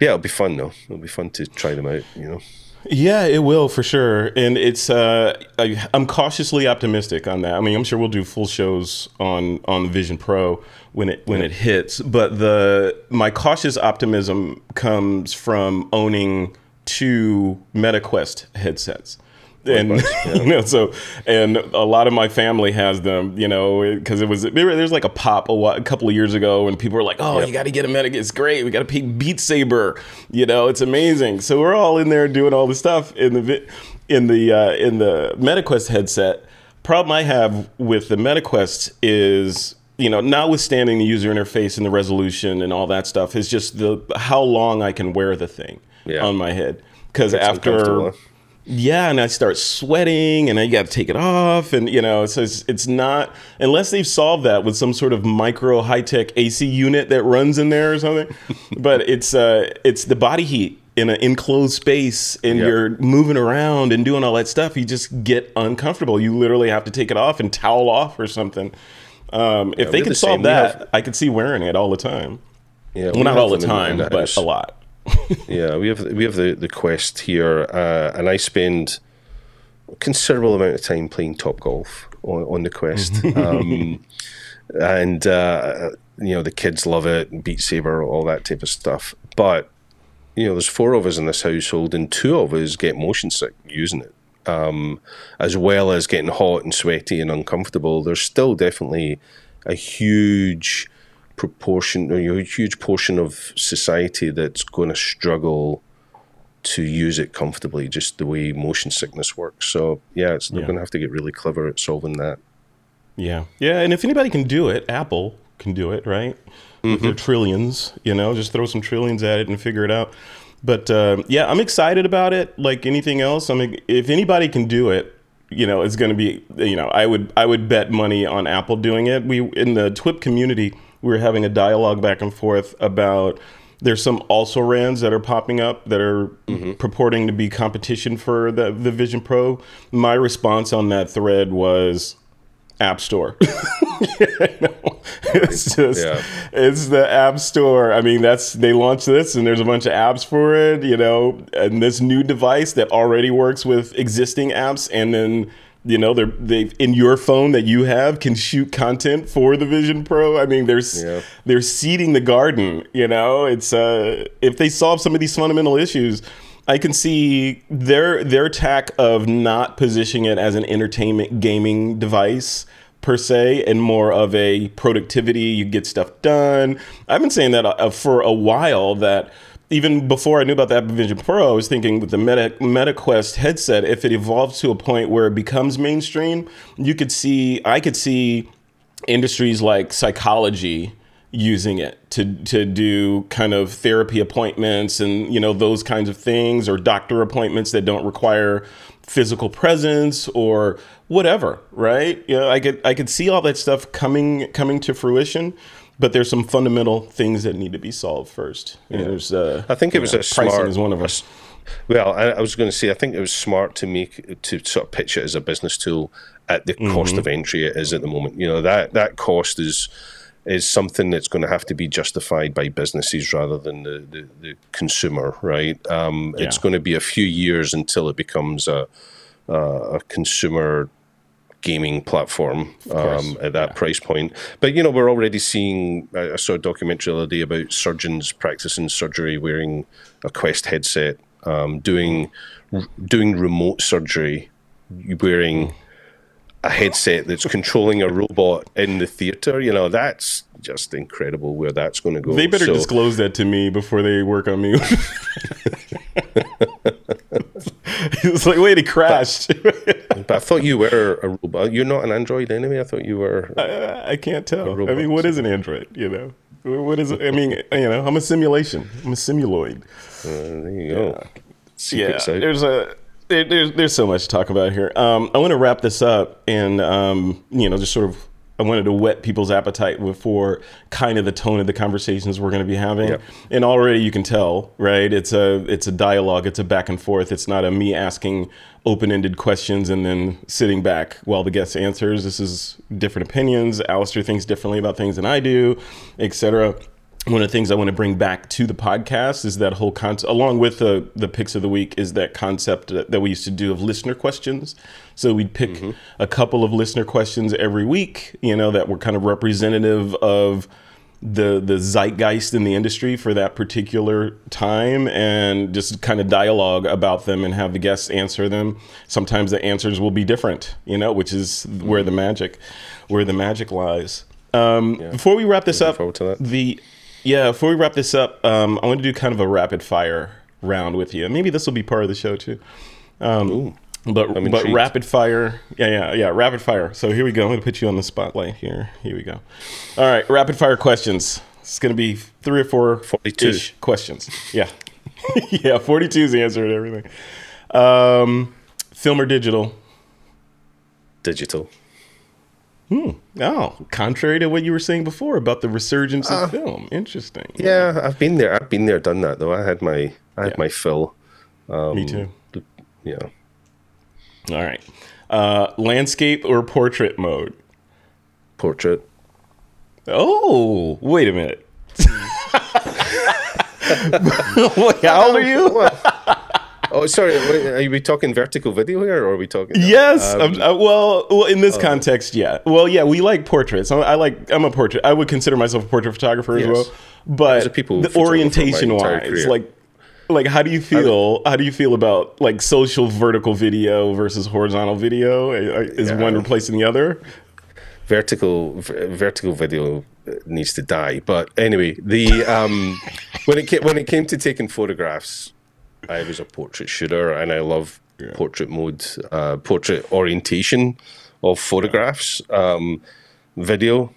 yeah, it'll be fun though. It'll be fun to try them out. You know. Yeah, it will for sure, and it's. Uh, I, I'm cautiously optimistic on that. I mean, I'm sure we'll do full shows on on the Vision Pro when it when it hits, but the my cautious optimism comes from owning two Meta Quest headsets. And <laughs> you know, so and a lot of my family has them, you know, because it was there's like a pop a, while, a couple of years ago, and people were like, "Oh, Yep. you got to get a Meta, it's great. We got to pick Beat Saber, you know, it's amazing." So we're all in there doing all the stuff in the in the uh, in the Meta Quest headset. Problem I have with the Meta Quest is, you know, notwithstanding the user interface and the resolution and all that stuff, is just the how long I can wear the thing Yeah. on my head. Because after. Yeah, and I start sweating, and I got to take it off, and you know, so it's it's not unless they've solved that with some sort of micro high tech AC unit that runs in there or something. <laughs> but it's uh, it's the body heat in an enclosed space, and Yeah. you're moving around and doing all that stuff. You just get uncomfortable. You literally have to take it off and towel off or something. Um, if they could the solve. That, have- I could see wearing it all the time. Yeah, Well, we not all the them in- in time, but a lot. <laughs> Yeah, we have we have the the Quest here, uh, and I spend a considerable amount of time playing Top Golf on, on the Quest, <laughs> um, and uh, you know the kids love it, Beat Saber, all that type of stuff. But you know, there's four of us in this household, and two of us get motion sick using it. Um, as well as getting hot and sweaty and uncomfortable, there's still definitely a huge proportion, or, you know, a huge portion of society that's going to struggle to use it comfortably, just the way motion sickness works. So yeah, it's, they're Yeah. going to have to get really clever at solving that. Yeah. Yeah. And if anybody can do it, Apple can do it, right? With their trillions, you know, just throw some trillions at it and figure it out. But uh, yeah, I'm excited about it. Like anything else, I mean, if anybody can do it, you know, it's going to be, you know, I would, I would bet money on Apple doing it. We in the TWIP community, we were having a dialogue back and forth about there's some also rans that are popping up that are mm-hmm. purporting to be competition for the the Vision Pro. My response on that thread was App Store. <laughs> it's just Yeah. it's the App Store. I mean, that's they launched this and there's a bunch of apps for it, you know, and this new device that already works with existing apps and then you know, they're they in your phone that you have can shoot content for the Vision Pro. I mean, there's Yeah. they're seeding the garden, you know. It's uh if they solve some of these fundamental issues, I can see their their tack of not positioning it as an entertainment gaming device per se and more of a productivity you get stuff done i've been saying that uh, for a while that even before i knew about the apple vision pro i was thinking with the meta metaquest headset if it evolves to a point where it becomes mainstream you could see i could see industries like psychology using it to to do kind of therapy appointments and you know those kinds of things or doctor appointments that don't require physical presence or whatever right? You know i could i could see all that stuff coming coming to fruition but there's some fundamental things that need to be solved first and there's uh I think it was know, a pricing smart. is one of a them s- Well, I, I was going to say I think it was smart to make to sort of pitch it as a business tool at the cost Mm-hmm. of entry it is at the moment. You know that that cost is is something that's going to have to be justified by businesses rather than the the, the consumer, right? Um, It's going to be a few years until it becomes a a, a consumer gaming platform um, at that price point. But you know, we're already seeing. I I saw a documentary the other day about surgeons practicing surgery wearing a Quest headset, um, doing doing remote surgery wearing a headset that's controlling a robot in the theater. You know, that's just incredible where that's going to go. they better So- disclose that to me before they work on me <laughs> <laughs> <laughs> it's like wait it crashed But I thought you were a robot. You're not an android anyway. I thought you were. I can't tell. I mean, what is an android? You know, what is? I mean, you know, I'm a simulation. I'm a simuloid. Uh, there you go. Yeah, Secrets there's a there, there's there's so much to talk about here. Um, I want to wrap this up and um, you know just sort of I wanted to whet people's appetite for kind of the tone of the conversations we're going to be having. Yep. And already you can tell, right? It's a it's a dialogue. It's a back and forth. It's not a me asking open ended questions and then sitting back while the guest answers. This is different opinions. Alastair thinks differently about things than I do, etc one of the things I want to bring back to the podcast is that whole concept, along with the the picks of the week, is that concept that, that we used to do of listener questions. So we'd pick mm-hmm. a couple of listener questions every week, you know, that were kind of representative of the the zeitgeist in the industry for that particular time, and just kind of dialogue about them and have the guests answer them. Sometimes the answers will be different, you know, which is where the magic, where the magic lies. Um, yeah. Before we wrap this up, the yeah, before we wrap this up, um, I want to do kind of a rapid fire round with you. Maybe this will be part of the show too. Um, Ooh, but but rapid fire, yeah, yeah, yeah, rapid fire. So here we go. I'm going to put you on the spotlight here. Here we go. All right, rapid fire questions. It's going to be three or four 42 questions. Yeah, <laughs> yeah, 42 is the answer to everything. Um, film or digital? Digital. Hmm. Oh, contrary to what you were saying before about the resurgence of uh, film. Interesting. Yeah, I've been there. I've been there, done that though. I had my I had yeah. my fill. Um, Me too. Yeah. All right. Uh, landscape or portrait mode? Portrait. Oh, wait a minute. <laughs> Wait, how old are you? Oh, sorry. Are we talking vertical video here, or are we talking? Yes. Um, uh, well, well, in this uh, context, yeah. Well, yeah, we like portraits. I, I, like. I'm a portrait. I would consider myself a portrait photographer yes. as well. But people the orientation wise, like, like how do you feel? how do you feel about like social vertical video versus horizontal video? Is yeah. one replacing the other? Vertical vertical video needs to die. But anyway, the um, when it came, when it came to taking photographs I was a portrait shooter, and I love yeah. portrait mode, uh, portrait orientation of photographs. Um, video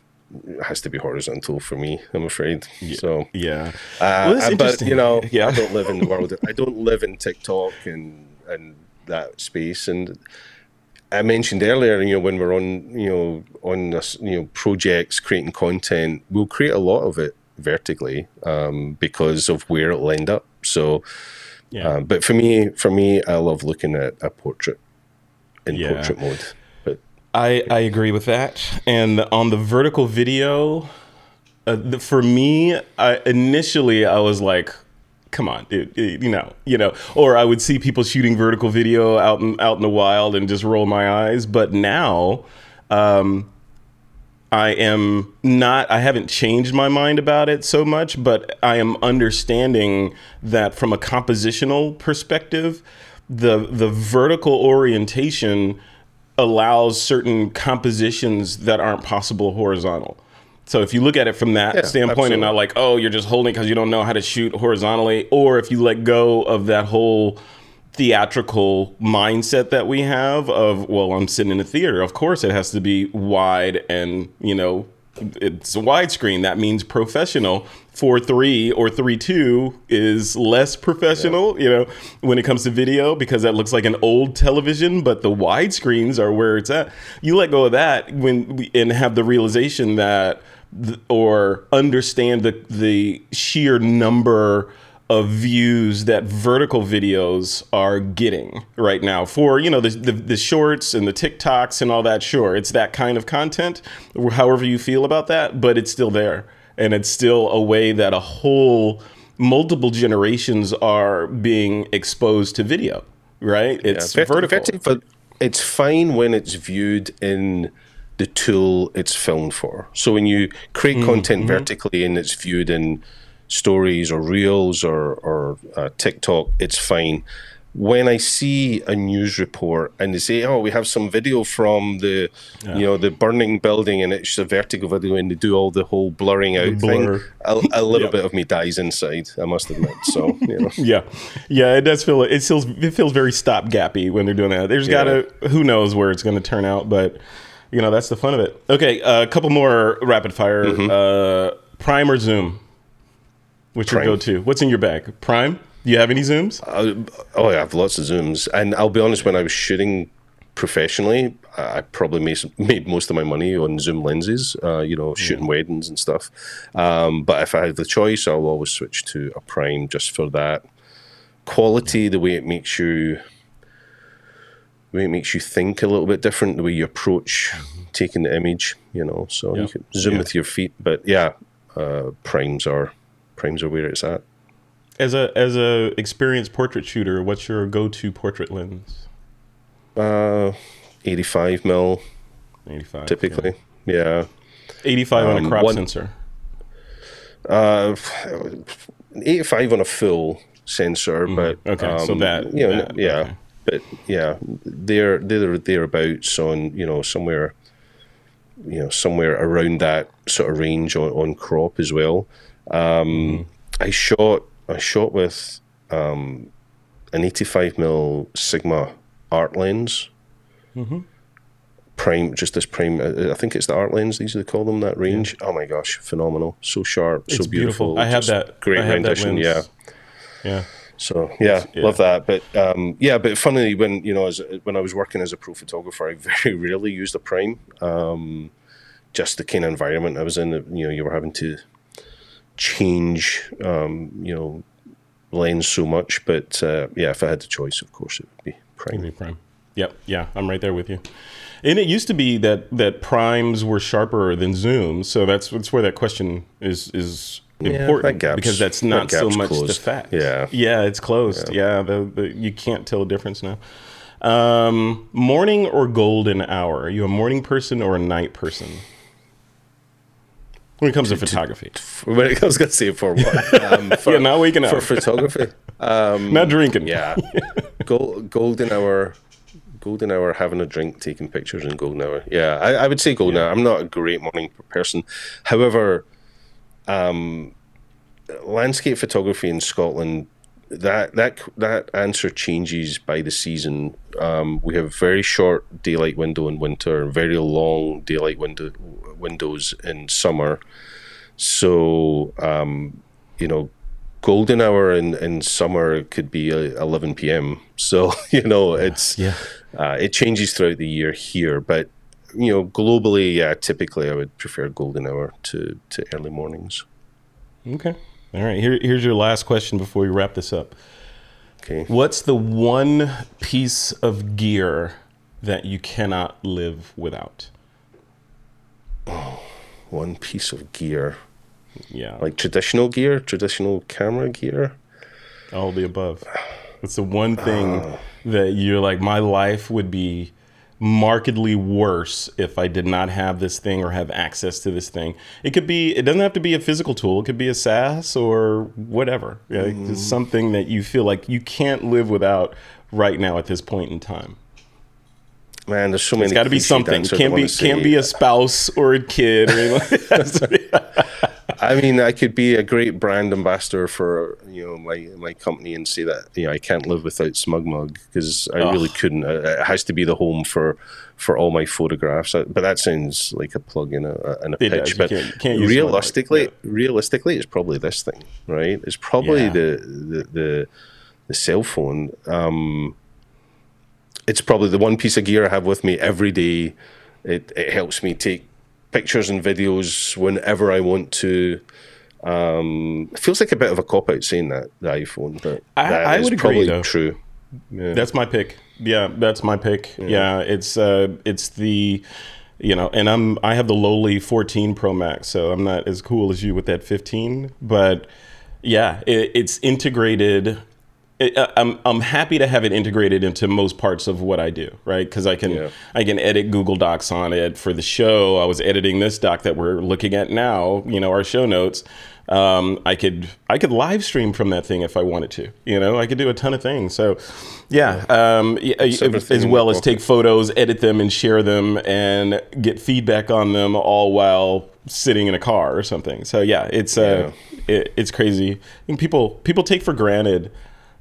has to be horizontal for me. I'm afraid. Yeah. So yeah, uh, well, but you know, yeah. I don't live in the world. I don't live in TikTok and and that space. And I mentioned earlier, you know, when we're on, you know, on this, you know, projects creating content, we'll create a lot of it vertically um, because of where it'll end up. So yeah. Um, but for me, for me, I love looking at a portrait in yeah. portrait mode. But I I agree with that. And on the vertical video, uh, the, for me, I, initially I was like, come on, dude, you know, you know, or I would see people shooting vertical video out in out in the wild and just roll my eyes. But now, um, I am not, I haven't changed my mind about it so much, but I am understanding that from a compositional perspective, the, the vertical orientation allows certain compositions that aren't possible horizontal. So if you look at it from that yeah, standpoint absolutely. and not like, oh, you're just holding because you don't know how to shoot horizontally, or if you let go of that whole theatrical mindset that we have of well i'm sitting in a theater. Of course it has to be wide and you know it's a widescreen. That means professional. 4-3 or 3-2 is less professional yeah. you know when it comes to video because that looks like an old television but the widescreens are where it's at. You let go of that when we, and have the realization that or understand the the sheer number of views that vertical videos are getting right now for you know the, the, the shorts and the TikToks and all that. Sure, it's that kind of content. However you feel about that, but it's still there, and it's still a way that a whole multiple generations are being exposed to video. Right? It's yeah, vertical. It's fine when it's viewed in the tool it's filmed for. So when you create mm-hmm. content vertically and it's viewed in stories or reels or, or uh, TikTok, it's fine. When I see a news report and they say, "Oh, we have some video from the, yeah. you know, the burning building," and it's a vertical video, and they do all the whole blurring out thing, a, a little bit of me dies inside. I must admit. So, you <laughs> know. yeah, yeah, it does feel it feels it feels very stopgappy when they're doing that. There's yeah. gotta who knows where it's going to turn out, but you know that's the fun of it. Okay, uh, a couple more rapid fire. Mm-hmm. Uh, Prime or Zoom? What's your go-to? What's in your bag? Prime? Do you have any zooms? Uh, oh, yeah, I have lots of zooms. And I'll be honest, when I was shooting professionally, I probably made, most of my money on zoom lenses, uh, you know, shooting weddings and stuff. Um, but if I had the choice, I'll always switch to a prime just for that quality, the way it makes you, the way it makes you think a little bit different, the way you approach taking the image, you know. So Yeah. you can zoom Yeah. with your feet, but yeah, uh, primes are primes are where it's at. As a as a experienced portrait shooter, what's your go to portrait lens? Uh, 85 mil Eighty five. typically. Yeah. Eighty five on a Um, crop one- sensor. Uh, 85 on a full sensor, but Mm-hmm. Okay, so um, that- you know, that, yeah, okay. but yeah, they're they're thereabouts on you know somewhere, you know somewhere around that sort of range on, on crop as well. Um, Mm-hmm. I shot I shot with um, an 85 mm Sigma art lens. Mm-hmm. Prime, just this prime. uh, I think it's the art lens. These they call them that range. Oh my gosh, phenomenal! So sharp, It's so beautiful. beautiful. I have that. Great have rendition. lens. Yeah. Yeah. So yeah, yeah. love that. But um, yeah, but funnily, when you know, as when I was working as a pro photographer, I <laughs> very rarely used a prime. Um, just the kind of environment I was in, you know, you were having to change, um, you know, lens so much. But uh, yeah, if I had the choice, of course, it would be prime. Prime. Yep. Yeah, I'm right there with you. And it used to be that that primes were sharper than zooms, so that's that's where that question is is important that because that's that not so gap's much the fact. Yeah. Yeah, it's closed. Yeah, the, the you can't tell a difference now. Um, morning or golden hour? Are you a morning person or a night person? When it comes to photography, When it, going to say for what? <laughs> Um, for, Yeah, not waking for up. photography. <laughs> not drinking. Yeah, <laughs> Gol- golden hour, golden hour, having a drink, taking pictures in golden hour. Yeah, I, I would say golden hour. I'm not a great morning person. However, um, landscape photography in Scotland. That that that answer changes by the season. Um, we have very short daylight window in winter, very long daylight window windows in summer. So um, you know, golden hour in, in summer could be uh, 11 p.m. So, <laughs> you know, it's, Yeah. uh, it changes throughout the year here, but, you know, globally, yeah, typically I would prefer golden hour to, to early mornings. Okay. All right. Here, here's your last question before we wrap this up. Okay. What's the one piece of gear that you cannot live without? One piece of gear, Yeah, like traditional gear, traditional camera gear. all the above. It's the one thing Uh. that you're like, my life would be markedly worse if I did not have this thing or have access to this thing. It could be, it doesn't have to be a physical tool. It could be a SaaS or whatever. Yeah, Mm-hmm. Just something that you feel like you can't live without right now at this point in time. Man, there's so many. It's got to be something. Can't be can't be a spouse or a kid or anything. <laughs> <laughs> I mean, I could be a great brand ambassador for you know my my company and say that you know I can't live without SmugMug because I really couldn't. Uh, It has to be the home for for all my photographs. Uh, But that sounds like a plug in a, in a It pitch. does. But can't- can't realistically, Yeah. realistically, it's probably this thing, right? It's probably Yeah. the, the the the cell phone. Um, it's probably the one piece of gear I have with me every day. It it helps me take pictures and videos whenever I want to. Um, it feels like a bit of a cop out saying that the iPhone, but I- that I is would agree, though. true. Yeah. That's my pick. Yeah, that's my pick. Yeah, it's uh, it's the, you know, and I'm I have the lowly 14 Pro Max, so I'm not as cool as you with that 15. But yeah, it, it's integrated. Uh, I'm I'm happy to have it integrated into most parts of what I do, right? Because I can Yeah. I can edit Google Docs on it for the show. I was editing this doc that we're looking at now. You know, our show notes. Um, I could I could live stream from that thing if I wanted to. You know, I could do a ton of things. So, yeah, um, yeah, as well as take photos, edit them, and share them, and get feedback on them, all while sitting in a car or something. So yeah, it's uh, it, it's crazy. I think people people take for granted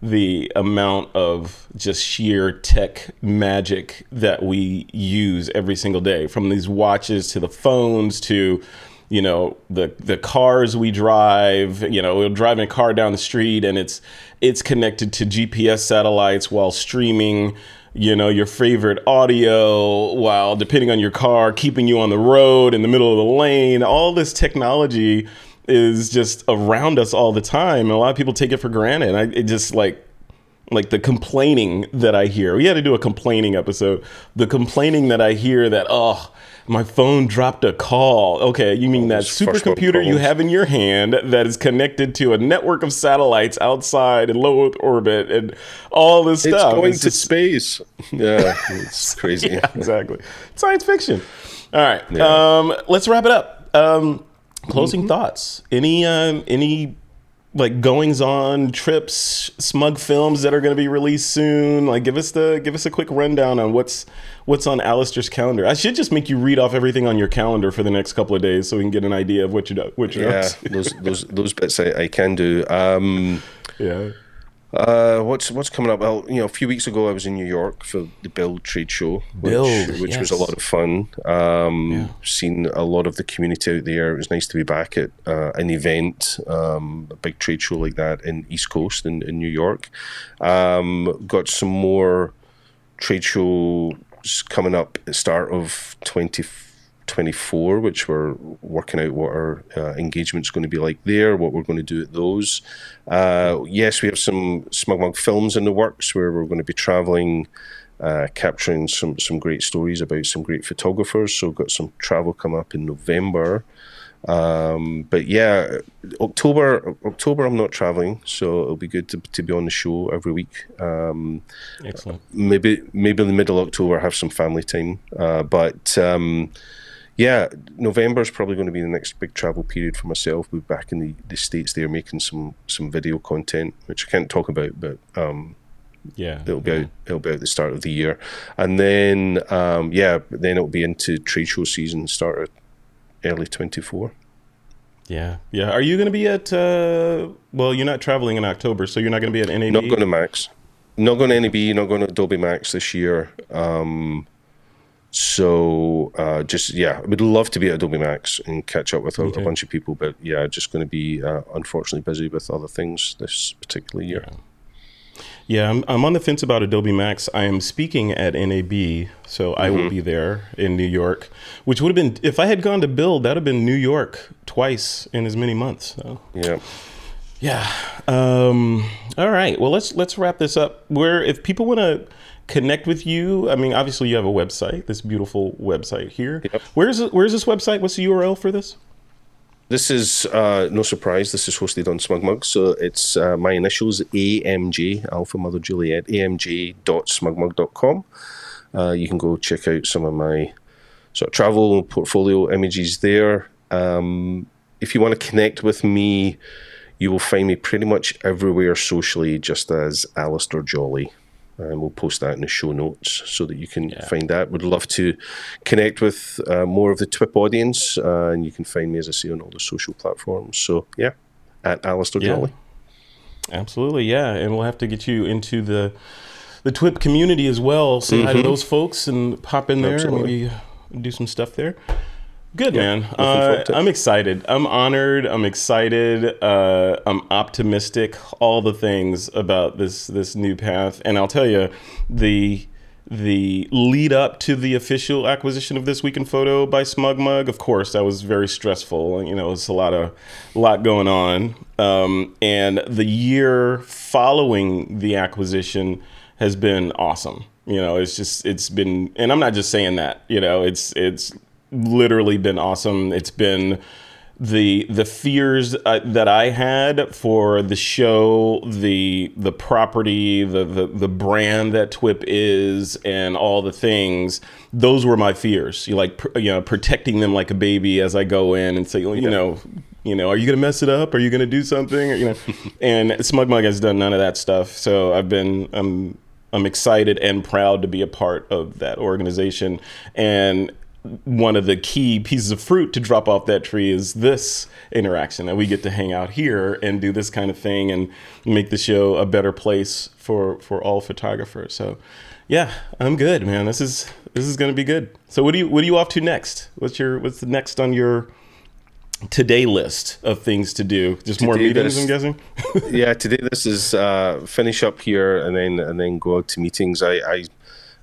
the amount of just sheer tech magic that we use every single day from these watches to the phones to you know the the cars we drive you know we're driving a car down the street and it's it's connected to GPS satellites while streaming you know, your favorite audio while depending on your car, keeping you on the road in the middle of the lane. All this technology is just around us all the time. And a lot of people take it for granted. I, it just like, like the complaining that I hear. We had to do a complaining episode. The complaining that I hear that, oh, my phone dropped a call. Okay, you mean that supercomputer you have in your hand that is connected to a network of satellites outside in low Earth orbit and all this it's stuff. Going it's to just... space. Yeah, it's <laughs> crazy. yeah, exactly. Science fiction. All right, yeah. um, let's wrap it up. Um, closing mm-hmm. thoughts. Any um, any like goings on trips smug films that are going to be released soon? Like give us the give us a quick rundown on what's what's on Alastair's calendar. I should just make you read off everything on your calendar for the next couple of days so we can get an idea of what you do what you're yeah those those those bits i, I can do. Um yeah uh, what's what's coming up? Well, you know, a few weeks ago I was in New York for the Build trade show, which, Build, which yes. was a lot of fun. Um, yeah. Seen a lot of the community out there. It was nice to be back at uh, an event, um, a big trade show like that in East Coast in, in New York. Um, got some more trade shows coming up at the start of 20. 24, which we're working out what our uh, engagement's going to be like there, what we're going to do at those. Uh, yes, we have some SmugMug films in the works where we're going to be traveling, uh, capturing some, some great stories about some great photographers. So, we've got some travel come up in November. Um, but yeah, October, October, I'm not traveling, so it'll be good to, to be on the show every week. Um, Excellent. Maybe, maybe in the middle of October, I have some family time. Uh, but um, yeah, November is probably going to be the next big travel period for myself. We'll be back in the, the states there making some some video content, which I can't talk about, but um, yeah, it'll be yeah. out. It'll be at the start of the year, and then um, yeah, then it'll be into trade show season, start at early twenty four. Yeah, yeah. Are you going to be at? Uh, well, you're not traveling in October, so you're not going to be at NAB. Not going to Max. Not going to NAB. Not going to Adobe Max this year. Um, so uh, just yeah, I would love to be at Adobe Max and catch up with a, a bunch of people, but yeah, just going to be uh, unfortunately busy with other things this particular year. Yeah. Yeah, I'm, I'm on the fence about Adobe Max. I am speaking at NAB, so I mm-hmm. will be there in New York, which would have been if I had gone to Build, that'd have been New York twice in as many months. So. Yeah. Yeah. Um, all right. Well, let's let's wrap this up. Where if people want to connect with you? I mean, obviously you have a website, this beautiful website here. Yep. Where's where's this website? What's the URL for this? This is uh, no surprise. This is hosted on SmugMug, so it's uh, my initials AMJ Alpha Mother Juliet AMJ.smugmug.com. Uh, you can go check out some of my sort of travel portfolio images there. Um, if you want to connect with me, you will find me pretty much everywhere socially, just as Alastair Jolly and we'll post that in the show notes so that you can yeah. find that. Would love to connect with uh, more of the TWIP audience, uh, and you can find me, as I say, on all the social platforms. So, yeah, at Alastair yeah. Jolly. Absolutely, yeah, and we'll have to get you into the the TWIP community as well. Say mm-hmm. hi to those folks and pop in there Absolutely. and maybe do some stuff there. Good yeah, man. Uh, I'm excited. I'm honored. I'm excited. Uh, I'm optimistic. All the things about this this new path. And I'll tell you, the the lead up to the official acquisition of this week in photo by SmugMug, of course, that was very stressful. You know, it's a lot of a lot going on. Um, and the year following the acquisition has been awesome. You know, it's just it's been, and I'm not just saying that. You know, it's it's literally been awesome. It's been the the fears uh, that I had for the show, the the property, the, the the brand that TWIP is, and all the things. Those were my fears. You like you know protecting them like a baby as I go in and say, well, you yeah. know, you know, are you gonna mess it up? Are you gonna do something? Or, you know, <laughs> and SmugMug has done none of that stuff. So I've been I'm I'm excited and proud to be a part of that organization and one of the key pieces of fruit to drop off that tree is this interaction that we get to hang out here and do this kind of thing and make the show a better place for for all photographers. So yeah i'm good man. This is this is going to be good. So what do you what are you off to next? What's your what's the next on your today list of things to do? Just today more meetings this, i'm guessing? <laughs> Yeah today this is uh finish up here and then and then go out to meetings. I i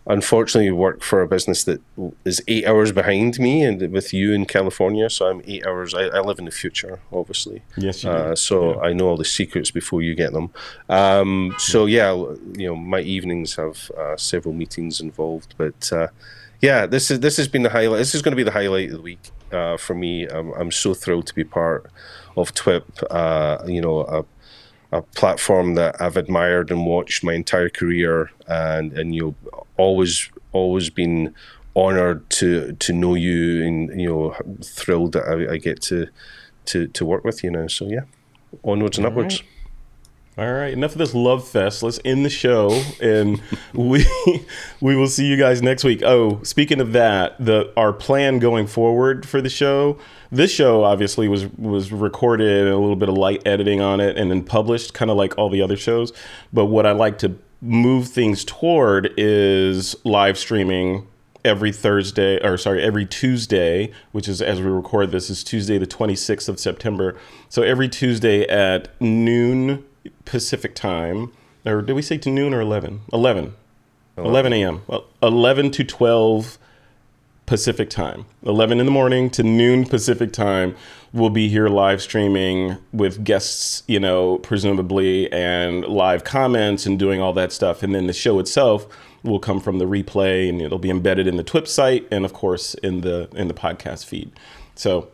unfortunately work for a business that is eight hours behind me and with you in California. So I'm eight hours. I, I live in the future, obviously. Yes, you uh, do. so Yeah. I know all the secrets before you get them. Um, so yeah, you know, my evenings have uh, several meetings involved, but uh, yeah, this is this has been the highlight. This is going to be the highlight of the week uh, for me. I'm, I'm so thrilled to be part of TWIP. Uh, you know, a, a platform that I've admired and watched my entire career, and and you know, always always been honored to to know you, and you know, thrilled that I, I get to to to work with you now. So yeah, onwards and upwards. All right, enough of this love fest. Let's end the show, and <laughs> we we will see you guys next week. Oh, speaking of that, the our plan going forward for the show. This show obviously was was recorded, a little bit of light editing on it, and then published, kind of like all the other shows. But what I like to move things toward is live streaming every Thursday, or sorry, every Tuesday, which is as we record this, is Tuesday, the 26th of September. So every Tuesday at noon Pacific time, or did we say to noon or 11? 11. 11 a.m. Well, 11 to 12 Pacific time. 11 in the morning to noon Pacific time. We'll be here live streaming with guests, you know, presumably, and live comments and doing all that stuff. And then the show itself will come from the replay and it'll be embedded in the TWIP site and of course in the in the podcast feed. So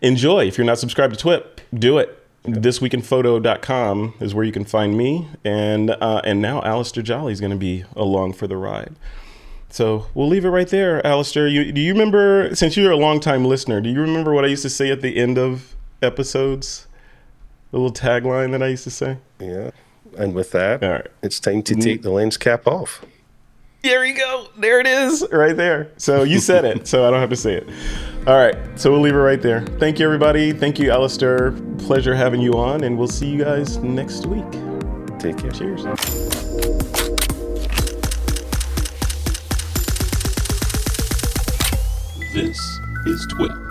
enjoy. If you're not subscribed to TWIP, do it. Thisweekinphoto.com is where you can find me. And uh, and now Alastair Jolly is going to be along for the ride. So we'll leave it right there, Alastair. You, do you remember, since you're a longtime listener, do you remember what I used to say at the end of episodes? The little tagline that I used to say? Yeah. And with that, All right. it's time to take the lens cap off. There you go. There it is, right there. So you said it, so I don't have to say it. All right, so we'll leave it right there. Thank you, everybody. Thank you, Alastair. Pleasure having you on, and we'll see you guys next week. Take care. Cheers. This is TWIP.